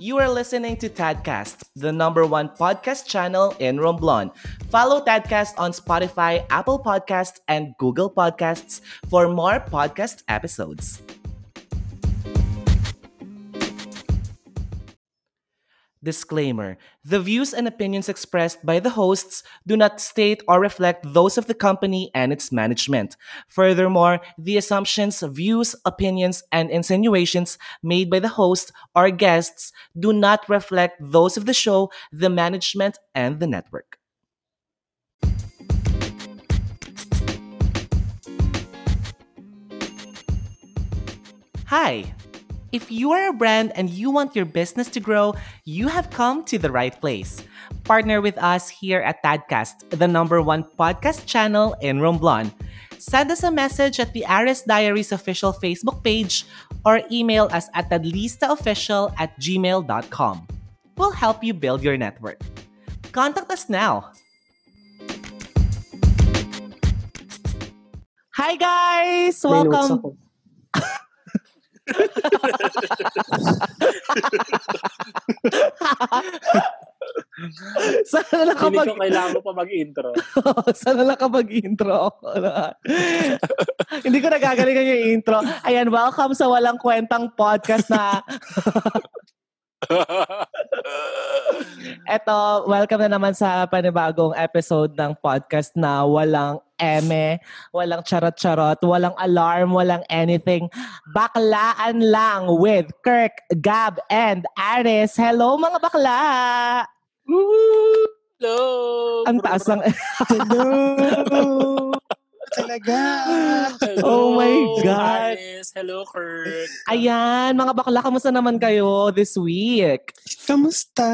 You are listening to Tadcast, the number one podcast channel in Romblon. Follow Tadcast on Spotify, Apple Podcasts, and Google Podcasts for more podcast episodes. Disclaimer The views and opinions expressed by the hosts do not state or reflect those of the company and its management. Furthermore, the assumptions, views, opinions, and insinuations made by the host or guests do not reflect those of the show, the management, and the network. Hi! If you are a brand and you want your business to grow, you have come to the right place. Partner with us here at Tadcast, the number one podcast channel in Romblon. Send us a message at the Aris Diaries official Facebook page or email us at tadlistaofficial at gmail.com. We'll help you build your network. Contact us now. Hi guys! Welcome ako. Sana lang Hindi kapag ko kailangan mo pa mag-intro. Sana lang kapag intro ako. Hindi ko nagagalingan yung intro. Ayan, welcome sa Walang Kwentang Podcast na eto, welcome na naman sa panibagong episode ng podcast na walang eme, walang charot-charot, walang alarm, walang anything. Baklaan lang with Kirk, Gab, and Aris. Hello mga bakla! Hello! Ang taas ng... Hello! Talaga! Hello, Oh my God. Aris. Hello, Kurt. Ayan, mga bakla, kamusta naman kayo this week? Kamusta?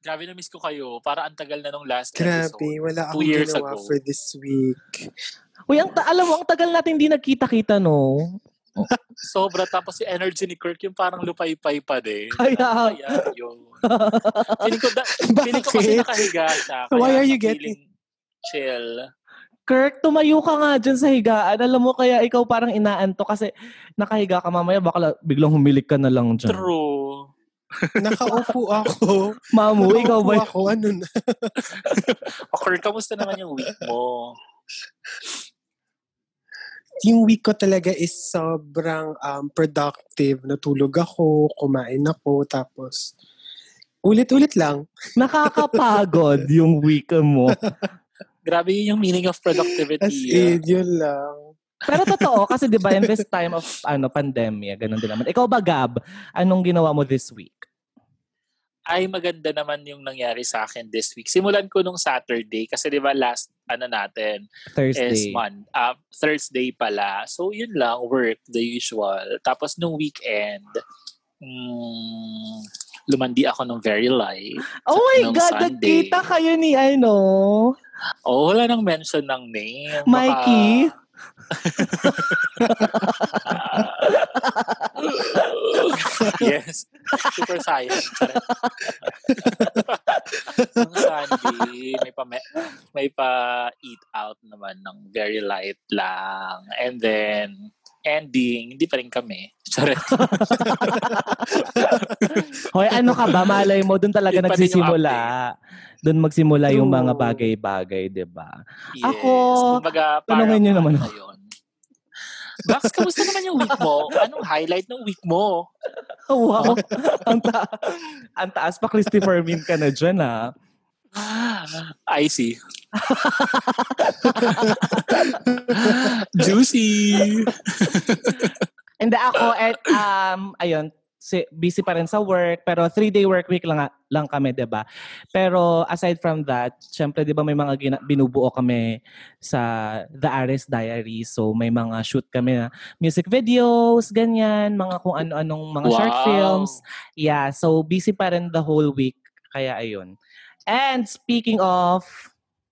Grabe na miss ko kayo. Para ang tagal na nung last Grabe, episode. wala Two akong years ginawa ago. for this week. Uy, ang ta- alam mo, ang tagal natin hindi nagkita-kita, no? Sobra. Tapos si energy ni Kirk yung parang lupay-pay pa din. Kaya- Kaya yung... Feeling ko, da, feeling ko kasi nakahiga siya. Why are you getting- Chill. Kirk, tumayo ka nga dyan sa higaan. Alam mo, kaya ikaw parang inaanto kasi nakahiga ka mamaya, baka biglang humilik ka na lang dyan. True. Nakaupo ako. Mamu, ikaw Nakaupo ba? ako, ano na. O, Kirk, kamusta naman yung week mo? Yung week ko talaga is sobrang um, productive. Natulog ako, kumain ako, tapos ulit-ulit lang. Nakakapagod yung week mo. Grabe yun yung meaning of productivity. As in, yun lang. Pero totoo, kasi di ba in this time of ano pandemya, ganun din naman. Ikaw ba, Gab? Anong ginawa mo this week? ay maganda naman yung nangyari sa akin this week. Simulan ko nung Saturday kasi 'di ba last ano natin is Thursday. mon uh, Thursday pala. So yun lang work the usual. Tapos nung weekend mm, lumandi ako ng very light. Oh my nung God, Sunday. nagkita kayo ni ano? Oh, wala nang mention ng name. Baka- Mikey? yes. Super science. Sunday, may pa, may pa eat out naman ng very light lang. And then, ending, hindi pa rin kami. Charot. Hoy, ano ka ba? Malay mo, doon talaga yung nagsisimula. Doon magsimula yung True. mga bagay-bagay, di ba? Yes. Ako, Kumbaga, tanungin niyo naman ako. Bax, kamusta naman yung week mo? Anong highlight ng week mo? Wow. ang, ta- ang taas pa, Christopher Min ka na dyan, ha? I see. Juicy. And ako, at, um, ayun, busy pa rin sa work, pero three-day work week lang, lang kami, di ba? Pero aside from that, syempre, di ba may mga gina- binubuo kami sa The Aris Diary. So, may mga shoot kami na music videos, ganyan, mga kung ano-anong mga short Wow. films. Yeah, so busy pa rin the whole week. Kaya ayun. And speaking of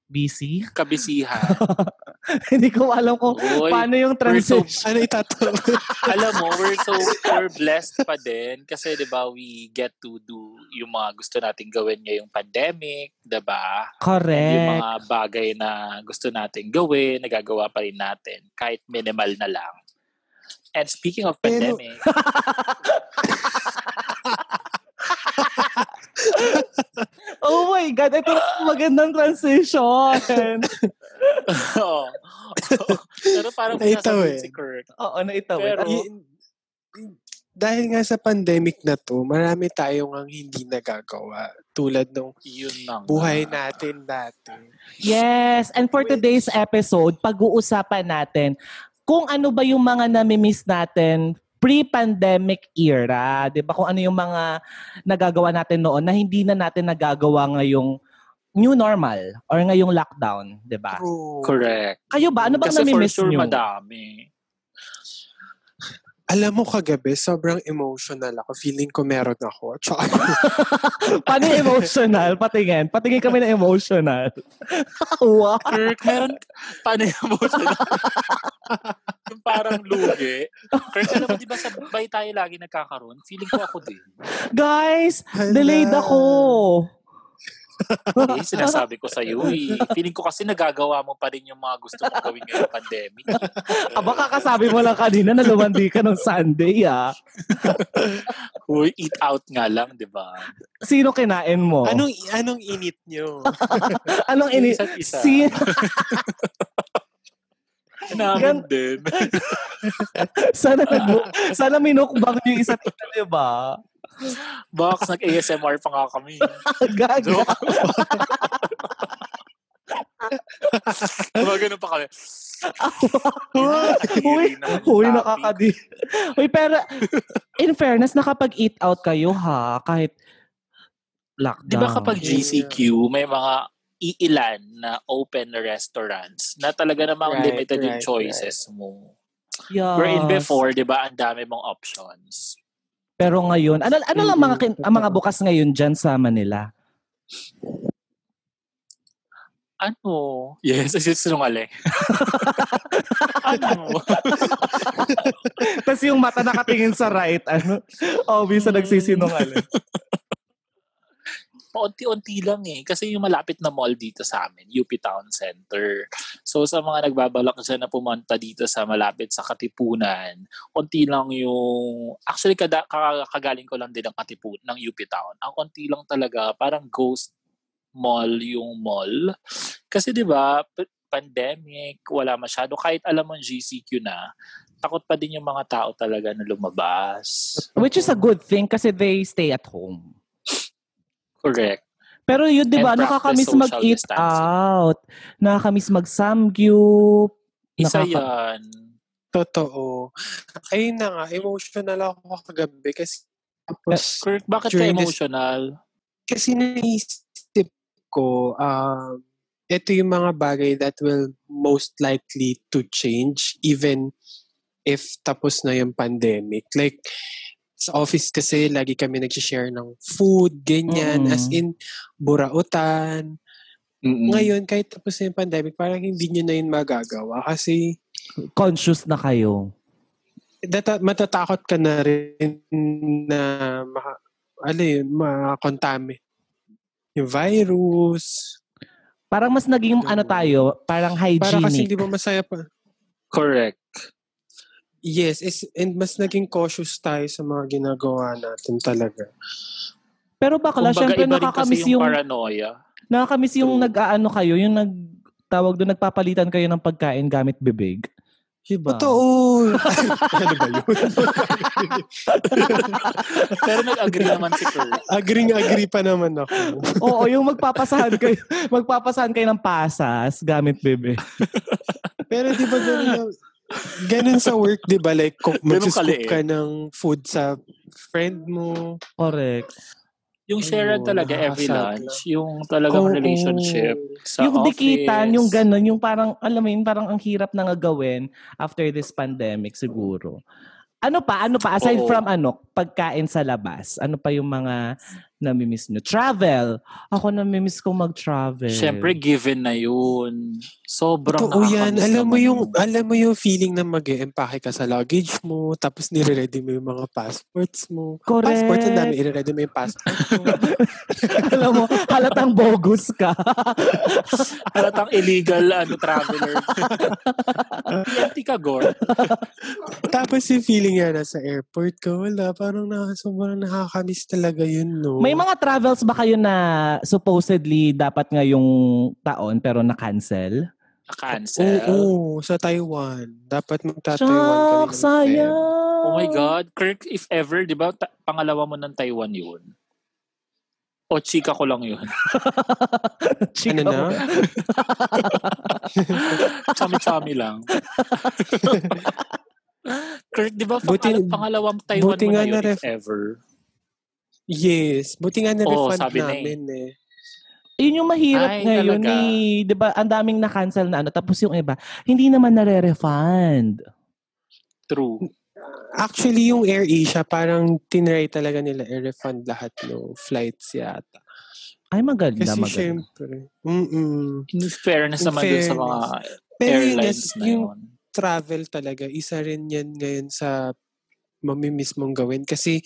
busy, Kabisihan. hindi ko alam kung Uy, paano yung we're so- transition. Ano itato? alam mo, we're so we're blessed pa din kasi 'di ba we get to do yung mga gusto nating gawin ngayong pandemic, 'di ba? Yung Correct. mga bagay na gusto nating gawin, nagagawa pa rin natin kahit minimal na lang. And speaking of Pero- pandemic, oh my God, ito magandang transition. Oo. Pero parang Naitaw pinasabit eh. si Kurt. Oo, naitawid. Pero- dahil nga sa pandemic na to, marami tayong ang hindi nagagawa. Tulad nung Yun na nga. buhay natin dati. Yes, and for today's episode, pag-uusapan natin kung ano ba yung mga nami-miss natin pre-pandemic era, 'di ba? Kung ano yung mga nagagawa natin noon na hindi na natin nagagawa ngayong new normal or ngayong lockdown, 'di ba? Correct. Kayo ba ano bang Kasi for nami-miss sure nyo? madami. Alam mo kagabi, sobrang emotional ako. Feeling ko meron ako. Tsaka, Paano emotional? Patingin. Patingin kami na emotional. wow. Kirk, meron, paano emotional? yung parang lugi. Kirk, alam mo, di ba sabay tayo lagi nagkakaroon? Feeling ko ako din. Guys, Hala. delayed ako. Eh, sinasabi ko sa iyo eh. Feeling ko kasi nagagawa mo pa rin yung mga gusto mong gawin ngayong pandemic. Aba, kakasabi mo lang kanina na lumandi ka ng Sunday, ah. Uy, eat out nga lang, di ba? Sino kinain mo? Anong, anong init nyo? Anong ini... Isa't isa. Si... Namin Gan- din. sana nag sana minukbang niyo yung isa't isa, di ba? Box, nag-ASMR pa nga kami. Gaga. Joke. Mga ganun pa kami. Uy, Uy, nakakadi. Uy, pero in fairness, nakapag-eat out kayo ha, kahit lockdown. Di ba kapag GCQ, may mga iilan na open restaurants na talaga namang Right, limited yung right, choices mo. Yes. Wherein before, di ba, ang dami mong options. Pero ngayon, ano, ano lang mga, kin- ang mga bukas ngayon dyan sa Manila? Ano? Yes, sinungaling. ano? Tapos yung mata nakatingin sa right, ano? Obvious na nagsisinungaling. Paunti-unti lang eh. Kasi yung malapit na mall dito sa amin, UP Town Center. So sa mga nagbabalak dyan na pumunta dito sa malapit sa Katipunan, konti lang yung... Actually, kada, kagaling ko lang din ng Katipunan, ng UP Town. Ang konti lang talaga, parang ghost mall yung mall. Kasi di ba pandemic, wala masyado. Kahit alam mo GCQ na, takot pa din yung mga tao talaga na lumabas. Which is a good thing kasi they stay at home. Correct. Pero yun, di ba, nakakamiss mag-eat distancing. out. Nakakamiss mag-samgyup. Isa Nakaka- yan. Totoo. Ayun na nga, emotional ako kagabi kasi tapos, Kirk, bakit ka During this- emotional? kasi naisip ko, um, ito yung mga bagay that will most likely to change even if tapos na yung pandemic. Like, sa office kasi, lagi kami nag-share ng food, ganyan, Mm-mm. as in, burautan. Mm-mm. Ngayon, kahit tapos na yung pandemic, parang hindi nyo na yun magagawa kasi Conscious na kayo. data, matatakot ka na rin na maka, ano yun, makakontami. Yung virus. Parang mas naging ano tayo, parang Para kasi hygienic. hindi mo masaya pa. Correct. Yes, is, and mas naging cautious tayo sa mga ginagawa natin talaga. Pero bakla, Kumbaga, syempre nakakamiss yung, yung, paranoia. nakakamiss yung True. nag-aano kayo, yung nag tawag doon, nagpapalitan kayo ng pagkain gamit bibig. Diba? Totoo. ano ba yun? Pero nag-agree naman si Kurt. Agring-agree pa naman ako. Oo, yung magpapasahan kayo, magpapasahan kayo ng pasas gamit bibig. Pero di ba ganun, ganun sa work, di ba? Like, kung kaliit. ka ng food sa friend mo. Correct. Yung shared Ayun, talaga every lunch. Yung talagang Oo. relationship sa yung office. dikitan, yung ganun, yung parang, alam mo yun, parang ang hirap na nga gawin after this pandemic siguro. Ano pa? Ano pa? Aside Oo. from ano, pagkain sa labas, ano pa yung mga namimiss nyo? Travel. Ako namimiss kong mag-travel. Siyempre, given na yun. Sobrang Totoo yan. Alam mo yung, yun. alam mo yung feeling na mag empake ka sa luggage mo, tapos nire-ready mo yung mga passports mo. Correct. Passports, ang dami, i-ready mo yung passport mo. alam mo, halatang bogus ka. Halatang illegal ano, traveler. PNT ka, Gor. tapos yung feeling yan, nasa airport ka, wala, parang na, sobrang nakakamiss talaga yun, no? May mga travels ba kayo na supposedly dapat ngayong taon pero na-cancel? Na-cancel. Oo, sa Taiwan. Dapat magta-Taiwan Shucks, sayang. Oh my God. Kirk, if ever, di ba, ta- pangalawa mo ng Taiwan yun? O chika ko lang yun. Chika Ano na? Chami-chami lang. Kirk, di ba, Buti- pangala- pangalawang Taiwan buti mo nga na yun, na-ref- if ever? Yes. Buti nga Oo, na-refund sabi na eh. namin eh. Yun yung mahirap Ay, ngayon talaga. eh. 'Di ba? Ang daming na-cancel na ano tapos yung iba hindi naman nare-refund. True. Actually, yung Air Asia, parang tinry talaga nila i-refund lahat no flights yata. Ay maganda, Kasi maganda. syempre, mm In fairness In naman dun sa mga Pero airlines yes, na yung yun. travel talaga, isa rin yan ngayon sa mamimiss mong gawin. Kasi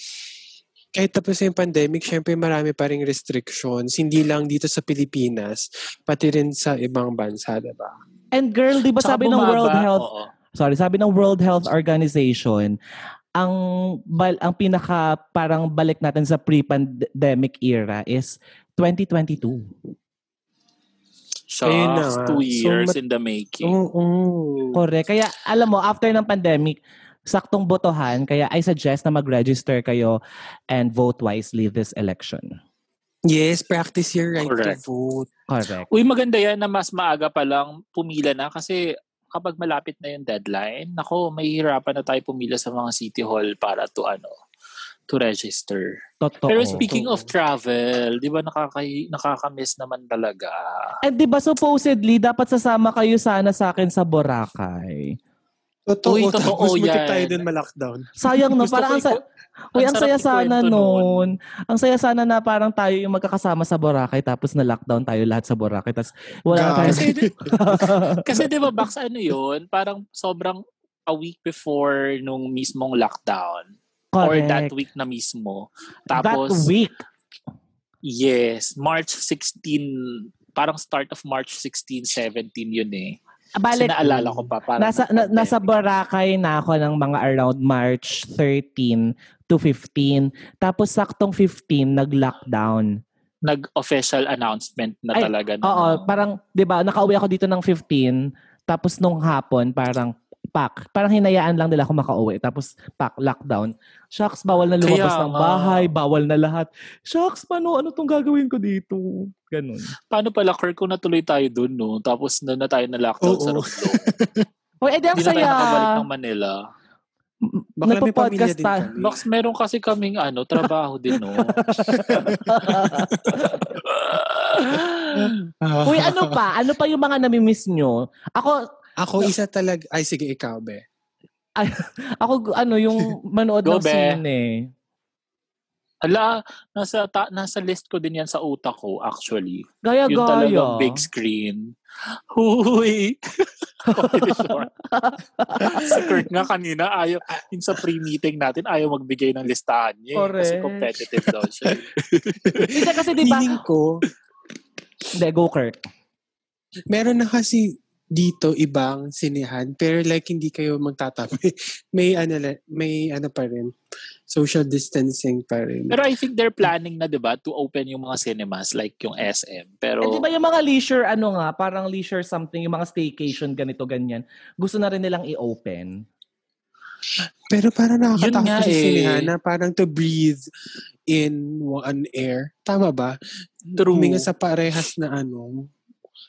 kahit tapos yung pandemic, syempre marami pa ring restrictions. Hindi lang dito sa Pilipinas, pati rin sa ibang bansa, diba? And girl, 'di ba sabi ng bumaba, World Health oo. sorry, sabi ng World Health Organization, ang bal, ang pinaka parang balik natin sa pre-pandemic era is 2022. Shucks, Ayun na two So, years mat- in the making. Oo. Correct. Kaya alam mo, after ng pandemic, saktong botohan, kaya I suggest na mag-register kayo and vote wisely this election. Yes, practice your right Correct. to vote. Correct. Uy, maganda yan na mas maaga pa lang pumila na kasi kapag malapit na yung deadline, nako, mahihirapan na tayo pumila sa mga city hall para to ano, to register. Totoo. Pero speaking of travel, di ba nakaka nakakamiss naman talaga? And di ba supposedly, dapat sasama kayo sana sa akin sa Boracay. Totoo, Uy, totoo tapos yan. tayo dun ma-lockdown. Sayang no, parang ang, sa- Uy, ang saya sana noon. Ang saya sana na parang tayo yung magkakasama sa Boracay tapos na lockdown tayo lahat sa Boracay tapos wala tayo. Kasi, kasi di ba, Bax, ano yun? Parang sobrang a week before nung mismong lockdown. Or that Correct. week na mismo. That Tapos, week. yes, March 16, parang start of March 16, 17 yun eh. Kasi Balik, naalala ko pa. Parang nasa, na, nasa Boracay na ako ng mga around March 13 to 15. Tapos saktong 15, nag-lockdown. Nag-official announcement na Ay, talaga. na, Oo, parang, di ba, nakauwi ako dito ng 15, tapos nung hapon, parang, pak, parang hinayaan lang nila ako makauwi. Tapos, pak, lockdown. Shucks, bawal na lumabas Kaya ng bahay, bawal na lahat. Shucks, paano, ano tong gagawin ko dito? Ganun. Paano pala, Kirk, kung natuloy tayo dun, no? Tapos na, na tayo na lockdown Oo. sa Romblon. Uy, edi ang Hindi na tayo nakabalik ng Manila. Baka may pamilya Nagpo-podcast din ta- kami. Box, meron kasi kaming ano, trabaho din, no? Uy, ano pa? Ano pa yung mga namimiss nyo? Ako, Ako isa talaga, ay sige, ikaw, be. ako ano, yung manood Go, ng be. sine. Ala, nasa, ta, nasa list ko din yan sa utak ko, actually. Gaya-gaya. talagang big screen. Huy! Si Kurt nga kanina, ayaw, yung sa pre-meeting natin, ayaw magbigay ng listahan niya. eh, Kasi Correct. competitive daw siya. Hindi kasi di ba? Feeling ko, Hindi, go Kurt. meron na kasi dito ibang sinihan, pero like hindi kayo magtatabi. may ano, may ano pa rin, social distancing pa rin. Pero I think they're planning na, di ba, to open yung mga cinemas like yung SM. Pero, Eh, di ba yung mga leisure, ano nga, parang leisure something, yung mga staycation, ganito, ganyan, gusto na rin nilang i-open. Pero parang nakakatakot nga sa eh. sinihan na parang to breathe in one air. Tama ba? true. Huminga sa parehas na ano,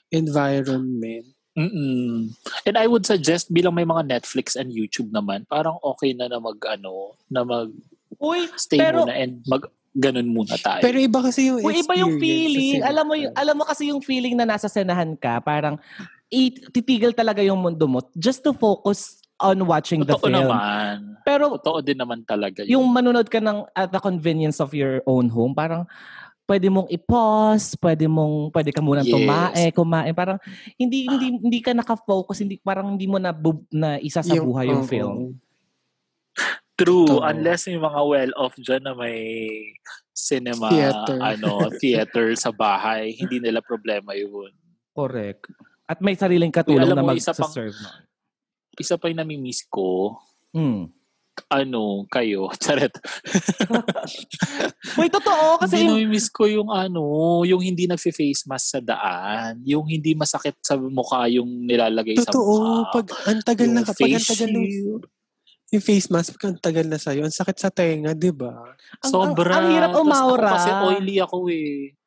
environment. Mm-mm. And I would suggest bilang may mga Netflix and YouTube naman, parang okay na na mag ano, na mag Uy, stay Pero- muna and mag ganun muna tayo. Pero iba kasi yung Uy, iba yung feeling. Alam mo, yung, alam mo kasi yung feeling na nasa senahan ka, parang titigil talaga yung mundo mo just to focus on watching the Totoo film. naman. Pero Totoo din naman talaga yun. yung manunod ka ng at the convenience of your own home, parang pwede mong i-pause, pwede mong pwede ka muna Yes. tumae, kumain, parang hindi hindi hindi ka naka-focus, hindi parang hindi mo na bu- na isa sa buhay yung oo. film. True. Totoo. Unless yung mga well-off dyan na may cinema, Theater. ano, theater sa bahay, hindi nila problema yun. Correct. At may sariling katulong alam na isa pang- mag-serve na. Isa pa yung namimiss ko, Hmm. Ano, kayo. Charet. Wait, totoo. Kasi hindi miss ko yung ano, yung hindi nagfi-face mask sa daan. Yung hindi masakit sa mukha yung nilalagay sa Totoo, mukha. pag ang tagal na, pag ang tagal shield. yung face mask, pag ang tagal na sa'yo, ang sakit sa tenga, di ba? Sobra. ang- ang hirap umaura. Ako kasi oily ako eh.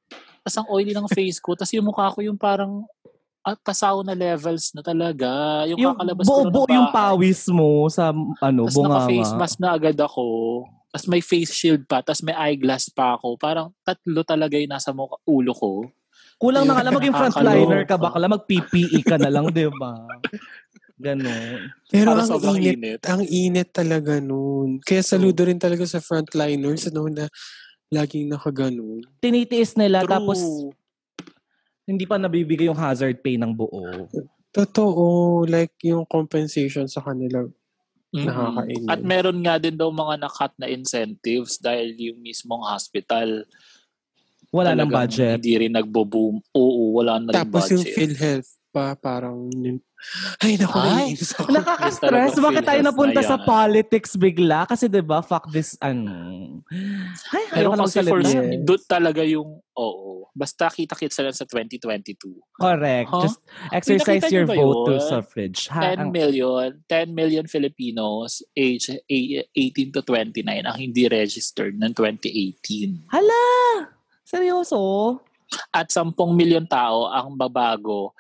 Tapos ang oily ng face ko. Tapos yung mukha ko yung parang at pasaw na levels na talaga. Yung, yung kakalabas ko lang buo ng yung pawis mo sa ano, Tapos bunga naka-face mask na agad ako. Tapos may face shield pa. Tapos may eyeglass pa ako. Parang tatlo talaga yung nasa mukha, ulo ko. Kulang na nga lang maging frontliner ka bakla, mag-PPE ka na lang, di ba? Ganon. Pero Para ang init, init. ang init talaga nun. Kaya saludo rin talaga sa frontliners, ano, na laging nakaganon. Tinitiis nila True. tapos hindi pa nabibigay yung hazard pay ng buo. Totoo, like yung compensation sa kanila. Mhm. Nakakainis. At meron nga din daw mga nakat na incentives dahil yung mismong hospital Wala nang budget. Hindi rin nagbo-boom. Oo, wala na rin Tapos yung budget. PhilHealth pa, parang, ay, naku, Ay, ako. Nakaka-stress. Bakit tayo napunta na sa politics bigla? Kasi 'di ba fuck this, ano. Ay, Pero kasi for. Yes. doon talaga yung, oo, basta kita-kits lang sa 2022. Correct. Huh? Just exercise your vote to suffrage. Ha? 10 Ang- million, 10 million Filipinos age a- 18 to 29 ang hindi registered ng 2018. Hala! Seryoso? At 10 milyon tao ang babago.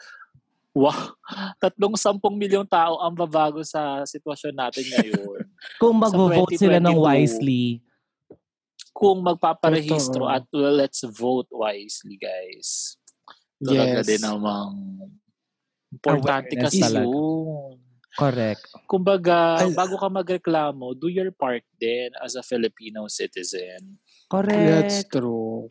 Wow! Tatlong 10 milyong tao ang babago sa sitwasyon natin ngayon. Kung mag-vote sila ng 2022. wisely. Kung magpaparehistro at well, let's vote wisely, guys. Talaga Yes. din namang importante kasi yun. Correct. Kumbaga, Al- bago ka magreklamo, do your part din as a Filipino citizen. That's Correct. true.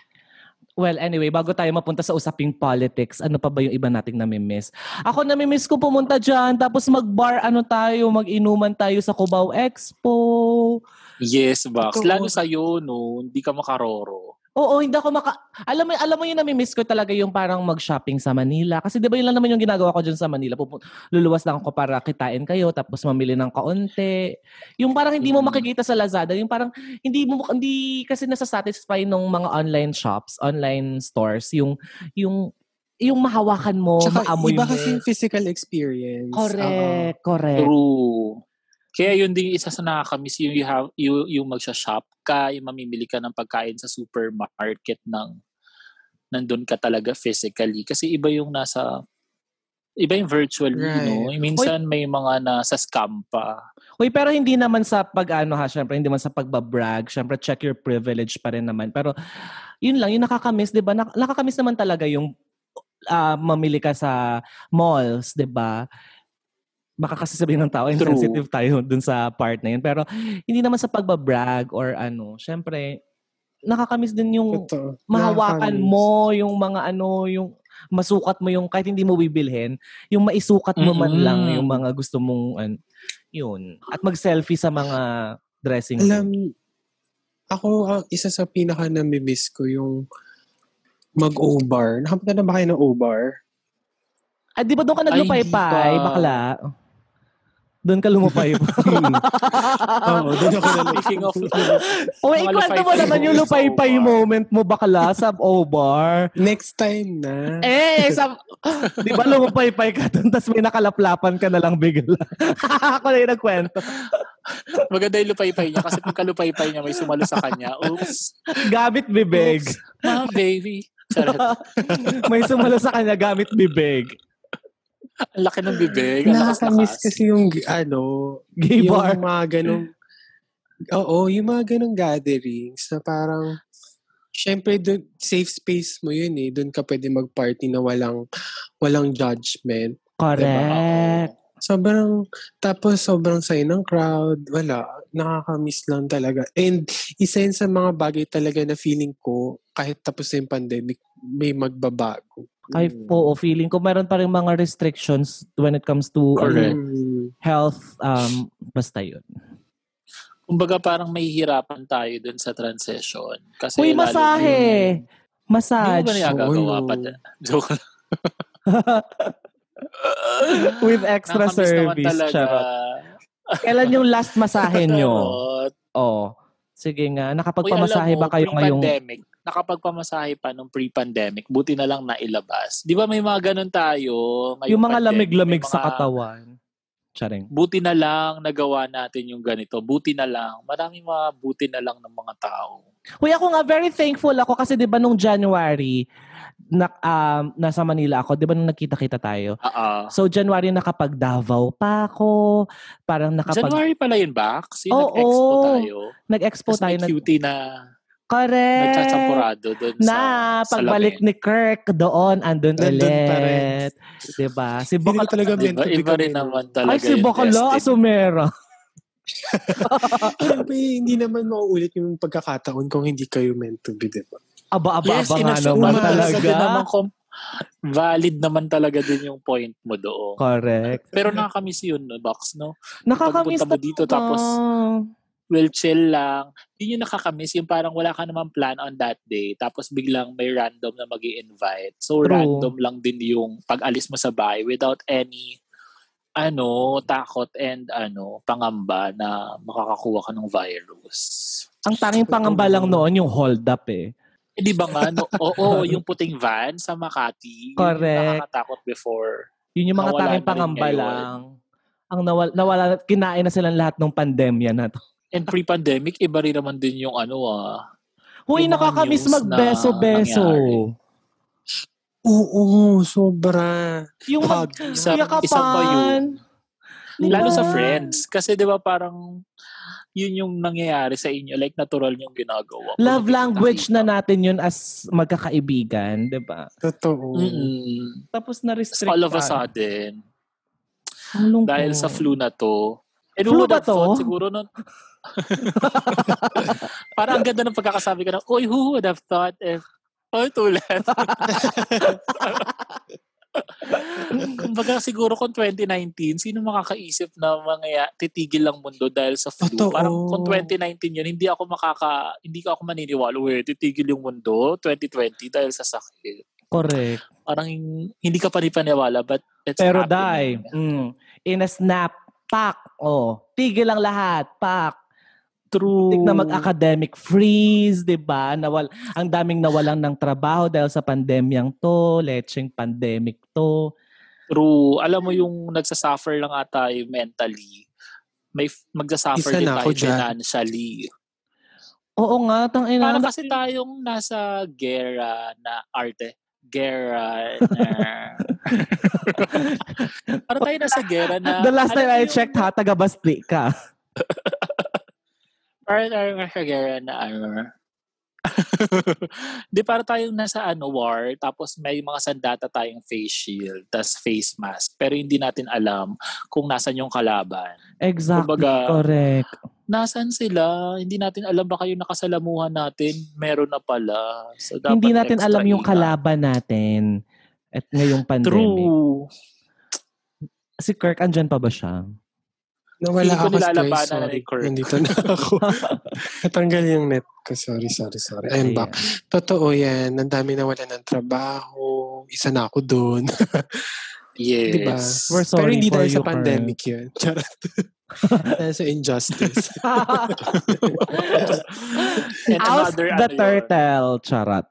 Well, anyway, bago tayo mapunta sa usaping politics, ano pa ba yung iba nating namimiss? Ako namimiss ko pumunta dyan, tapos mag-bar, ano tayo, mag-inuman tayo sa Cubao Expo. Yes, Box. Totoo. Lalo sa'yo, no, hindi ka makaroro. Oo, hindi ako maka... Alam mo, alam mo yung namimiss ko talaga yung parang mag-shopping sa Manila. Kasi di ba yun lang naman yung ginagawa ko dyan sa Manila. Pupu- luluwas lang ako para kitain kayo, tapos mamili ng kaunti. Yung parang hindi mo Mm. makikita sa Lazada, yung parang hindi mo hindi kasi nasa-satisfy ng mga online shops, online stores, yung yung yung mahawakan mo, Tsaka maamoy iba mo. kasi yung physical experience. Correct, correct. True. Kaya yun din isa sa nakakamiss yung you have, you, yung magsha-shop ka, yung mamimili ka ng pagkain sa supermarket ng nandun ka talaga physically. Kasi iba yung nasa iba yung virtually, Right. no? Minsan may mga nasa scam pa. Uy, pero hindi naman sa pag-ano ha, syempre, hindi naman sa pagbabrag. Syempre, check your privilege pa rin naman. Pero, yun lang, yung nakakamiss, di ba? Nak- nakakamiss naman talaga yung ah, mamili ka sa malls, di ba? Baka kasi sabihin ng tao, True. insensitive tayo dun sa part na yun. Pero, hindi naman sa pagbabrag or ano. Syempre, nakakamiss din yung Totoo. mahawakan Nakakamiss. mo, yung mga ano, yung masukat mo yung kahit hindi mo bibilhin, yung maisukat mo man Mm-mm. lang yung mga gusto mong an, yun. At mag-selfie sa mga dressing Alam, room. ako, ang isa sa pinaka namimiss ko yung mag-O-bar. Nakapunta na ba kayo ng O-bar? Ah, di ba doon ka Ay, naglupay-pay, bakla? Doon ka lumupay Oo, doon ako na Speaking of, O, Mga ikwento mo naman yung lupay-pay O-bar. moment mo, bakla, sa O-bar. Next time na. Eh, sa, di ba lumupay-pay ka doon, tapos may nakalaplapan ka na lang bigla. Ako na yung nagkwento. maganda yung lupay-pay niya kasi pagka lupay-pay niya may sumalo sa kanya. Oops. Gamit bibig. Oops. Ah, baby. May sumalo sa kanya gamit bibig. Ang laki ng bibig. Ang Nakakamiss lakas-lakas. kasi yung, ano, Gay yung bar. mga ganong, oo, yung mga ganong gatherings na parang, syempre, dun, safe space mo yun eh. Doon ka pwede mag-party na walang, walang judgment. Correct. Sobrang, tapos sobrang saya ng crowd. Wala, nakakamiss lang talaga. And isa yun sa mga bagay talaga na feeling ko, kahit tapos na yung pandemic, may magbabago. Ay, Mm. oo, feeling ko meron pa rin mga restrictions when it comes to ano, Correct. Mm. health. Um, basta yun. Kumbaga parang mahihirapan tayo dun sa transition. Kasi Uy, masahe! yung- Hindi Massage. mo ba nagagawa Oo. pa? Joke lang. With extra service. talaga. Kailan yung last masahe nyo? Charot. Oh. Sige nga, Uy, nakapagpamasahe alam mo, ba kayo ngayong... pre-pandemic, nakapagpamasahe pa nung pre-pandemic, buti na lang nailabas. Di ba may mga ganun tayo? Yung mga pandemic, lamig-lamig may sa mga- katawan. Charing. Buti na lang nagawa natin yung ganito. Buti na lang. Maraming mga buti na lang ng mga tao. Uy, ako nga, very thankful ako kasi di ba nung January, na, um, nasa Manila ako, di ba nung nakita-kita tayo? Ah, So, January nakapag Davao pa ako. Parang nakapag... January pala yun, Bax? Yung Oo. nag-expo tayo. Nag-expo Tapos tayo. may cutie na Correct. nagsasampurado doon Na, sa pagbalik ni Kirk doon, andun Nandun pa rin. ulit. Diba? Si Hindi rin Bokal... talaga meant Diba? to Iba rin no? naman talaga Ay, si destiny. Asumera. Pero ba, hindi naman mauulit yung pagkakataon kung hindi kayo meant to be, di ba? Aba, aba, Yes, aba nga naman talaga. naman kung valid naman talaga din yung point mo doon. Correct. Pero nakakamiss yun, no, Box, no? Nakakamiss Pagpunta mo dito, talaga. tapos- Well, chill lang. Yun yung nakakamiss, yung parang wala ka naman plan on that day, tapos biglang may random na mag invite So, True. random lang din yung pag-alis mo sa bahay without any ano, takot and ano, pangamba na makakakuha ka ng virus. Ang tanging pangamba lang noon yung hold up eh. Eh, di ba nga? No, oo, yung puting van sa Makati. Yun Correct. Yung nakakatakot before. Yun yung mga tanging pangamba lang. Ang nawala, nawala, kinain na silang lahat ng pandemya na to. And pre-pandemic, iba rin naman din yung ano ah. Huy, nakakamiss na magbeso-beso. nangyari. Oo, sobra. Yung mag, Hug. Isa- yakapan. isa pa yun. Diba? Lalo sa friends. Kasi di ba parang yun yung nangyayari sa inyo. Like natural yung ginagawa. Love language na na. natin yun as magkakaibigan, di ba? Totoo. Mm-mm. Tapos na-restrict all of a sudden, dahil sa flu na to, and Flu who would ba have thought, to? siguro nun, parang ang ganda ng pagkakasabi ka na, Uy, who would have thought if, oh, tulad. Kumbaga siguro kung 2019, sino makakaisip na mga titigil lang mundo dahil sa flu? Totoo. Parang kung 2019 yun, hindi ako makaka, hindi ko ako maniniwala, uy, titigil yung mundo 2020 dahil sa sakit. Correct. Parang hindi ka panipaniwala, but it's Pero die. Mm, in a snap, pak. Oh, tigil ang lahat, pak. True. Tik na mag-academic freeze, 'di ba? Nawal ang daming nawalan ng trabaho dahil sa pandemyang to, lecheng pandemic to. True. Alam mo yung nagsasuffer lang ata yung mentally. May f- magsasuffer Isa din na tayo financially. Oo nga, tang ina. Parang kasi tayong nasa gera na arte. Gera na... Parang tayo nasa gera na... The last time I yung- checked ha, taga-Basti ka. Parang tayo nasa gera na ano... Di para tayong nasa ano war, tapos may mga sandata tayong face shield, tas face mask. Pero hindi natin alam kung nasan yung kalaban. Exactly, Kumbaga, correct. Nasaan sila? Hindi natin alam baka yung nakasalamuhan natin, meron na pala. So, dapat Hindi natin alam yung kalaban natin at ngayong pandemic. True. Si Kirk, andyan pa ba siya? Nawala ako, nilalabanan guys. na Sorry. Nandito na ako. Natanggal yung net ko. Sorry, sorry, sorry. I'm Ayan. back. Totoo yan. Ang dami nawala ng trabaho. Isa na ako doon. Yes. diba? We're Pero sorry hindi for dahil sa pandemic yun. Charot. dahil sa injustice. And House another, the ano yun, turtle, charat.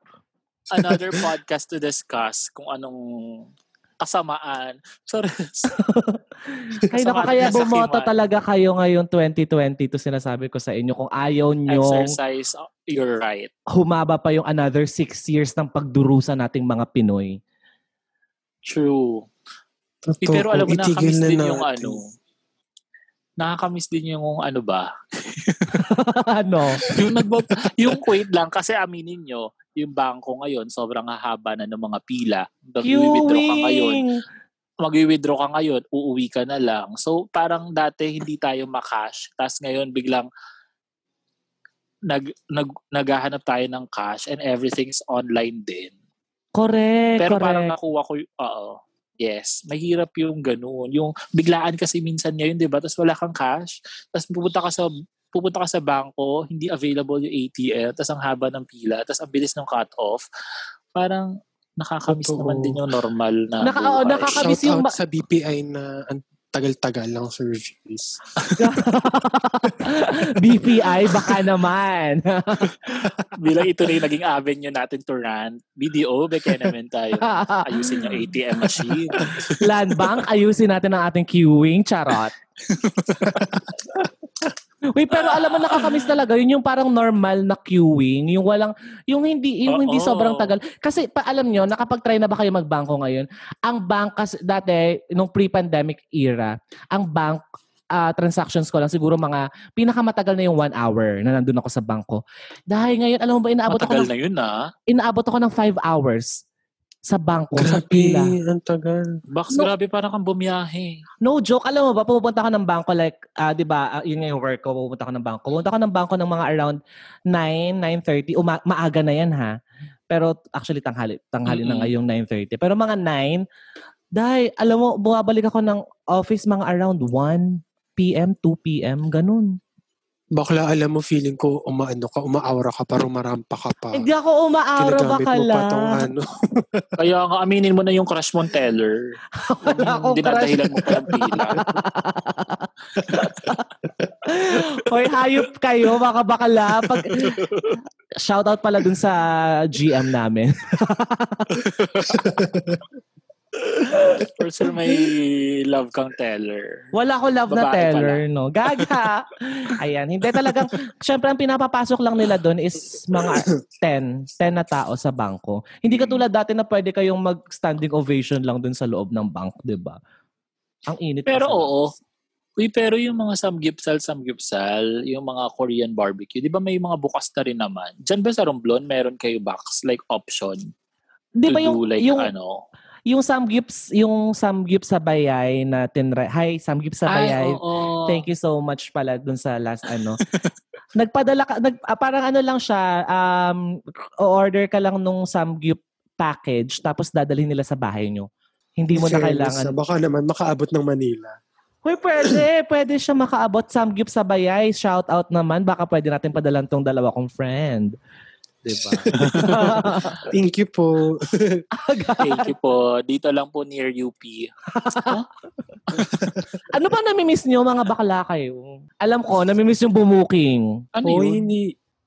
another podcast to discuss kung anong kasamaan. Sorry. Ay, naku, kaya bumoto talaga kayo ngayon 2020 to sinasabi ko sa inyo. Kung ayaw nyo, Exercise, oh, you're right. humaba pa yung another six years ng pagdurusa nating mga Pinoy. True. Totoo. Pero alam mo, na din yung natin. ano. Nakakamiss din yung ano ba? ano? yung nagbab yung wait lang kasi aminin nyo, yung bangko ngayon sobrang hahaba na ng mga pila. Mag-withdraw ka ngayon. Mag-withdraw ka ngayon, uuwi ka na lang. So parang dati hindi tayo makash. Tapos ngayon biglang nag, nag, naghahanap tayo ng cash and everything's online din. Correct, Pero correct. parang nakuha ko, oo. Yes, mahirap yung ganun. Yung biglaan kasi minsan ngayon, 'di ba? Tapos wala kang cash, tapos pupunta ka sa pupunta ka sa bangko, hindi available yung ATM, tapos ang haba ng pila, tapos ang bilis ng cut-off. Parang nakakamiss Totoo. naman din yung normal na Naka- buhay. nakaka- Nakakamiss Shout yung out ma- sa BPI na tagal-tagal ng service. BPI, baka naman. Bilang ito rin naging avenue natin to rant, BDO, beke naman tayo. Ayusin yung ATM machine. Land Bank, ayusin natin ang ating queuing. Charot. Wait, pero alam mo nakakamiss talaga yun yung parang normal na queuing, yung walang yung hindi yung hindi Oo. sobrang tagal. Kasi pa, alam nyo, nakapag-try na ba kayo magbangko ngayon? Ang bank kasi dati nung pre-pandemic era, ang bank ah, transactions ko lang siguro mga pinakamatagal na yung one hour na nandun ako sa bangko. Dahil ngayon, alam mo ba, inaabot ako Matagal ng, na yun ah. inaabot ako ng five hours sa bangko, sa pila. Grabe, ang tagal. Box, No. grabe parang kang bumiyahe. No joke, alam mo ba, pupunta ako ng bangko like, ah, 'di ba, ah, yun nga yung work ko, pupunta ako ng bangko. Pupunta ako ng bangko ng mga around 9, 9:30, Uma- maaga na yan ha. Pero actually tanghali, tanghali na Mm-mm. ngayong 9:30. Pero mga 9, dahil alam mo, bumabalik ako ng office mga around 1 PM, 2 PM, ganun. Bakla, alam mo, feeling ko umaano ka, umaaura ka pa, rumarampa ka pa. Hindi ako umaara Ginagamit mo bakala. pa tong ano. Kaya nga, aminin mo na yung crush mong teller. Wala akong crush. Mo pa. Hoy, hayop kayo, baka bakala. Pag... Shoutout pala dun sa GM namin. For sure may love kang teller. Wala ko love na Babae teller, no? Gaga. Ayan, hindi talagang, syempre ang pinapapasok lang nila doon is mga 10, 10 na tao sa bangko. Hindi katulad dati na pwede kayong mag-standing ovation lang doon sa loob ng bank, di ba? Ang init. Pero oo. Uy, pero yung mga samgipsal, samgipsal, yung mga Korean barbecue, di ba may mga bukas na rin naman? Diyan ba sa Romblon, meron kayo box, like option? Di ba yung, do like yung, ano? Yung samgips, yung samgips sa bayay na tinry, hi, samgips sa bayay. Ay, oo. Thank you so much pala dun sa last ano. Nagpadala ka, nag, ah, parang ano lang siya, um, order ka lang nung samgyup package tapos dadalhin nila sa bahay nyo. Hindi mo na Fairness, kailangan. ah, Baka naman makaabot ng Manila. Hoy, pwede. pwede siya makaabot samgyup sa bayay. Shout out naman. Baka pwede natin padalan tong dalawa kong friend. Diba? Thank you po. Thank you po. Dito lang po near UP. ano ba namimiss nyo mga bakla kayo? Alam ko, namimiss yung bumuking. Ano Hoy, yun? ni,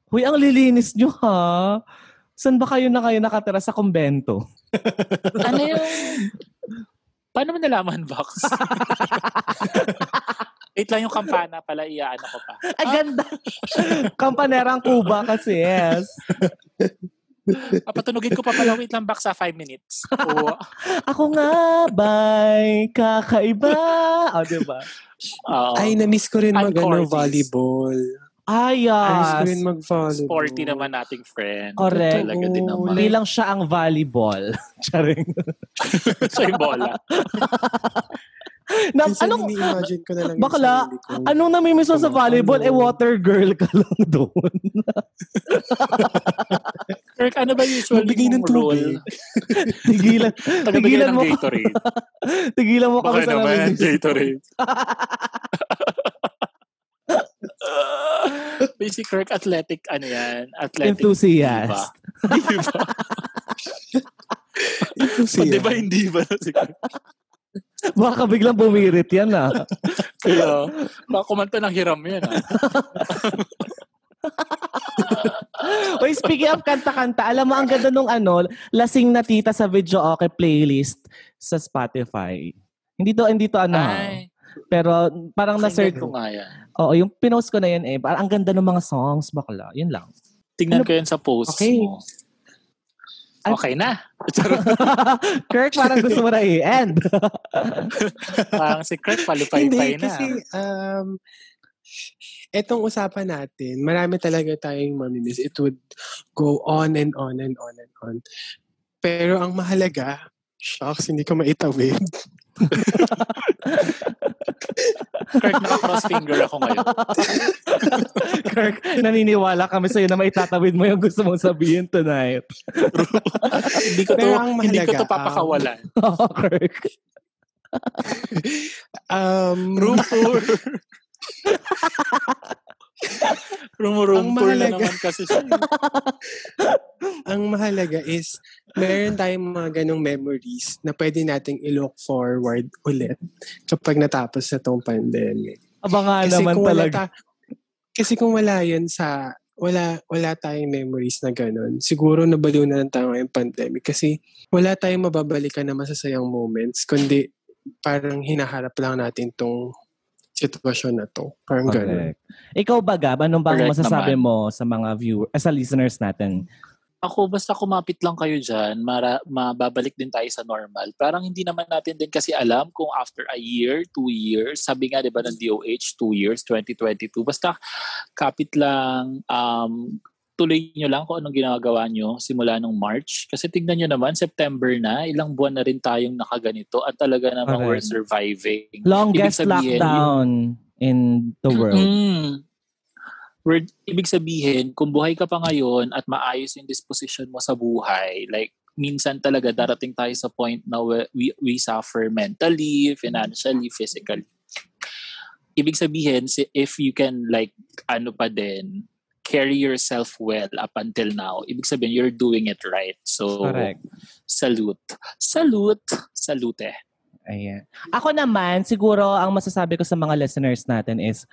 Hoy, ang lilinis nyo ha. San ba kayo na kayo nakatira sa kumbento? ano yung... Paano mo nalaman, Box? Wait lang yung kampana pala, iyaan ako pa. Ang ganda. Kampanerang Cuba kasi, yes. Papatunugin ko pa pala, wait lang, Box, sa 5 minutes. Oo. Ako nga ba'y kakaiba? O, diba? Oo. ay, na-miss ko rin I'm mag ano, Cordies. volleyball. Ay, Na-miss ko yes. rin mag-volleyball. Sporty naman nating friend. Correct. Talaga din naman. Hindi lang siya ang volleyball. Charing. Siya yung bola. Na, Minsan anong, ini-imagine ko na lang Bakla, anong namimiss mo sa volleyball? ano? Eh, water girl ka lang doon. Kirk, ano ba usually Magbigay ng tubig. Tigilan, tigilan mo, Gatorade. tigilan mo kami sa naman, namimiss. Gatorade. Basic Kirk, athletic, ano yan? Athletic Enthusiast. Diba? diba? Kasi O, di ba yan. hindi ba? Baka biglang bumirit yan ah. Kaya, baka kumanta ng hiram yan. Ah. Oy, speaking of kanta-kanta, alam mo, ang ganda nung ano, lasing na tita sa video okay playlist sa Spotify. Hindi to, hindi to ano. ha. Ay, Pero parang na-search ko nga yan. Oo, yung pinost ko na yan eh. Parang ang ganda ng mga songs, bakla. Yun lang. Tingnan Ano- ko yan sa posts Okay. mo. Okay na. Kirk, parang gusto mo na i-end. Parang si Kirk, Hindi, palipay-pay na. kasi um, etong usapan natin, marami talaga tayong mamimiss. It would go on and on and on and on. Pero ang mahalaga, shucks, hindi ko maitawid. Kirk, naka-cross finger ako ngayon. Kirk, naniniwala kami sa'yo na maitatawid mo yung gusto mong sabihin tonight. hindi ko to, Pero ang hindi ko to papakawalan. Oo, Kirk. Um, Room tour. Ang tour mahalaga. naman kasi siya. ang mahalaga is meron tayong mga ganong memories na pwede nating i-look forward ulit kapag natapos na tong pandemic. Aba nga Kasi naman kung wala talaga. ta- kasi kung wala yun sa wala wala tayong memories na ganun. Siguro nabaliw na lang tayo ngayong pandemic kasi wala tayong mababalikan na masasayang moments kundi parang hinaharap lang natin tong sitwasyon na to. Parang ganun. Correct. Ikaw ba, Gab? Anong bang Correct masasabi naman. mo sa mga viewer, eh, sa listeners natin? Ako, basta kumapit lang kayo dyan, mara, mababalik din tayo sa normal. Parang hindi naman natin din kasi alam kung after a year, two years, sabi nga 'di ba ng DOH, two years, 2022. Basta kapit lang, um, tuloy nyo lang kung anong ginagawa nyo simula nung March. Kasi tignan nyo naman, September na, ilang buwan na rin tayong nakaganito at talaga namang we're Correct. surviving. Longest sabihin, lockdown in the world. Mm. We're, ibig sabihin, kung buhay ka pa ngayon at maayos yung disposition mo sa buhay, like, minsan talaga darating tayo sa point na we, we, we suffer mentally, financially, physically. Ibig sabihin, if you can like, ano pa din, carry yourself well up until now, ibig sabihin, you're doing it right. So, Correct. salute. Salute. Salute. Ayan. Ako naman, siguro ang masasabi ko sa mga listeners natin is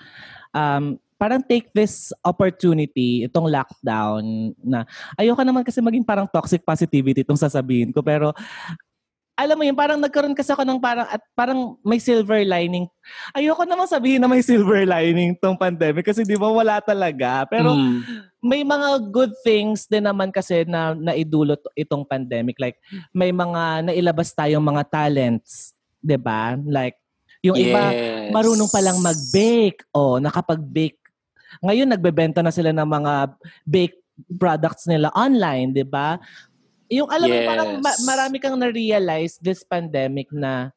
um, parang take this opportunity, itong lockdown na ayoko naman kasi maging parang toxic positivity itong sasabihin ko pero alam mo yun, parang nagkaroon kasi ako ng parang, at parang may silver lining. Ayoko naman sabihin na may silver lining tong pandemic kasi di ba wala talaga. Pero Mm. may mga good things din naman kasi na naidulot itong pandemic. Like, may mga nailabas tayong mga talents, 'di ba? Like, yung iba, Yes. marunong palang mag-bake. O, nakapag-bake. Ngayon, nagbebenta na sila ng mga bake products nila online, di ba? Yung alam mo, Yes. parang ma- marami kang na-realize this pandemic na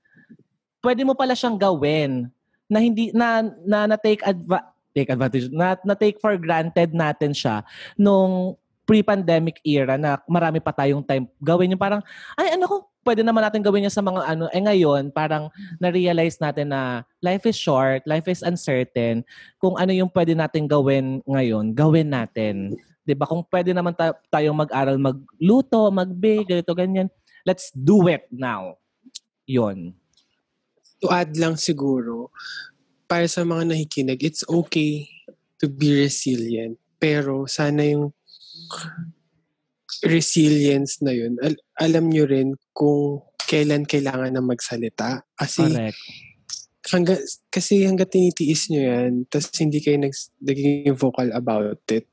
pwede mo pala siyang gawin na hindi na na, na take adva- take advantage na, na take for granted natin siya nung pre-pandemic era na marami pa tayong time gawin yung parang ay ano ko pwede naman natin gawin yan sa mga ano eh ngayon parang na-realize natin na life is short, life is uncertain. Kung ano yung pwede natin gawin ngayon, gawin natin. 'Di ba? Kung pwede naman ta- tayong mag-aral, magluto, mag-bake, ganito, ganyan. Let's do it now. Yon. To add lang siguro, para sa mga nakikinig, it's okay to be resilient. Pero sana yung resilience na yun, al- alam nyo rin kung kailan kailangan na magsalita. Kasi Correct. hangga, kasi hangga tinitiis nyo yan, tapos hindi kayo nags, naging vocal about it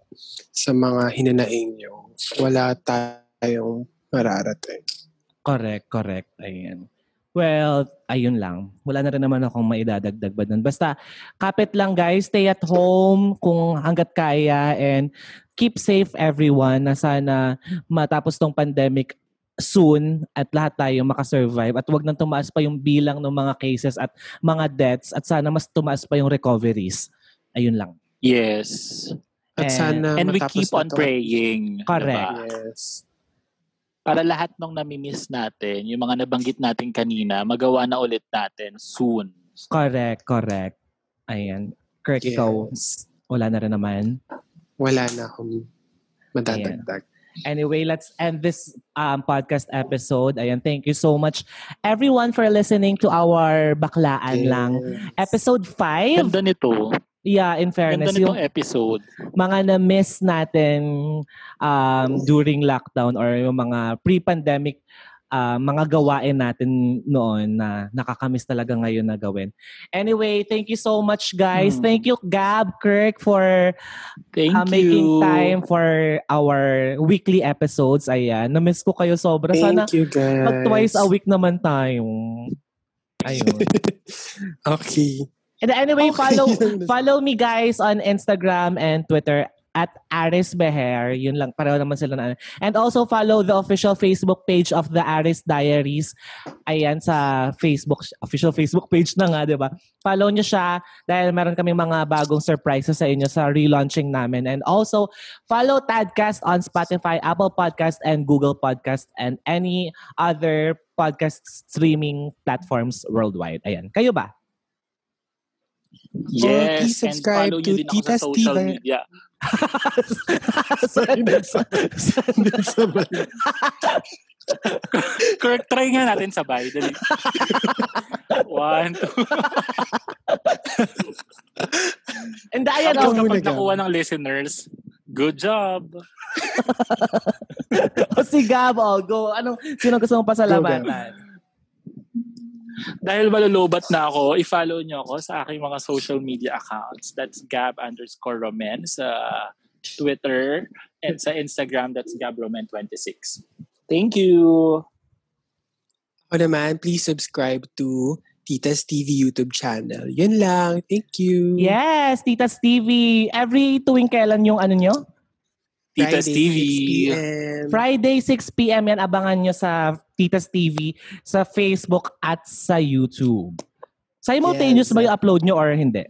sa mga hinanaing nyo, wala tayong mararating. Correct, correct. Ayan. Well, ayun lang. Wala na rin naman akong maidadagdag ba dun. Basta, kapit lang guys. Stay at home kung hanggat kaya and keep safe everyone na sana matapos tong pandemic soon at lahat tayo makasurvive at wag nang tumaas pa yung bilang ng mga cases at mga deaths at sana mas tumaas pa yung recoveries. Ayun lang. Yes. At And- sana And we keep on to. praying. Correct. diba? Yes. Para lahat nung namimiss natin, yung mga nabanggit natin kanina, magawa na ulit natin soon. Correct, correct. Ayan. Ikaw, Yes. wala na rin naman. Wala na akong madadagdag. Anyway, let's end this um, podcast episode. Ayan, thank you so much everyone for listening to our Baklaan Lang. Episode 5. Ganda nito. Yeah, in fairness, yung episode. mga na-miss natin um, during lockdown or yung mga pre-pandemic uh, mga gawain natin noon na nakakamiss talaga ngayon na gawin. Anyway, thank you so much guys. Hmm. Thank you Gab, Kirk for Thank uh, you. making time for our weekly episodes. Ayan, na-miss ko kayo sobra. Sana Thank you, guys. mag twice a week naman tayo. Ayun. okay. And anyway, Okay. follow follow me guys on Instagram and Twitter at Aris Beher. Yun lang, pareho naman sila na. And also follow the official Facebook page of the Aris Diaries. Ayan sa Facebook, official Facebook page na nga, di ba? Follow nyo siya dahil meron kaming mga bagong surprises sa inyo sa relaunching namin. And also, follow Tadcast on Spotify, Apple Podcast, and Google Podcast, and any other podcast streaming platforms worldwide. Ayan. Kayo ba? Yes, please and subscribe follow to nyo din ako sa Tita social Steve. media. Sorry, nasa- nasa- Correct, try nga natin sabay. Dali. One, two. And ayan, oh, kapag nakuha ng listeners, good job. oh, si Gab, oh, go. Anong, sino gusto mong pasalamatan? Dahil malulobat na ako, i-follow nyo ako sa aking mga social media accounts. That's Gab underscore Romen sa Twitter and sa Instagram, that's Gab Romen26. Thank you! Ako naman, please subscribe to Tita's TV YouTube channel. Yun lang. Thank you. Yes, Tita's TV. Every tuwing kailan yung ano nyo? Titas Friday, TV. 6 p.m. Friday, 6 p.m. yan. Abangan nyo sa Tita's TV sa Facebook at sa YouTube. Simultaneous Yes. ba yung upload nyo or hindi?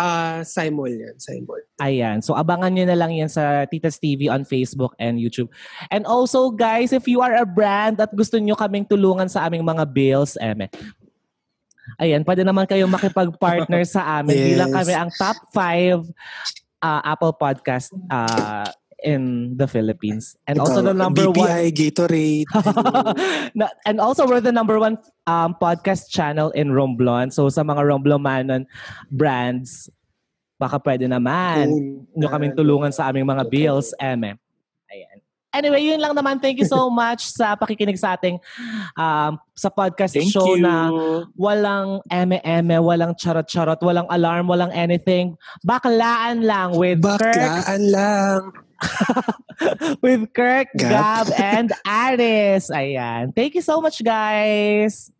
Ah, Simon yan. Simon. Ayan. So, abangan nyo na lang yan sa Titas TV on Facebook and YouTube. And also, guys, if you are a brand at gusto nyo kaming tulungan sa aming mga bills, eme, ayan, pwede naman kayong makipag-partner sa amin. Yes. Bilang kami ang top 5 Apple podcast uh, in the Philippines. And also the Ikaw, number BPI, one... Gatorade. And also we're the number one um, podcast channel in Romblon. So sa mga Romblomanon brands, baka pwede naman nyo kaming tulungan sa aming mga bills, eme. Ayan. Anyway, yun lang naman. Thank you so much sa pakikinig sa ating um, sa podcast Thank show you. na walang eme-eme, walang charot-charot, walang alarm, walang anything. Baklaan lang with Kirk, Baklaan lang. with Kirk, Gab. Gab, and Aris. Ayan. Thank you so much, guys.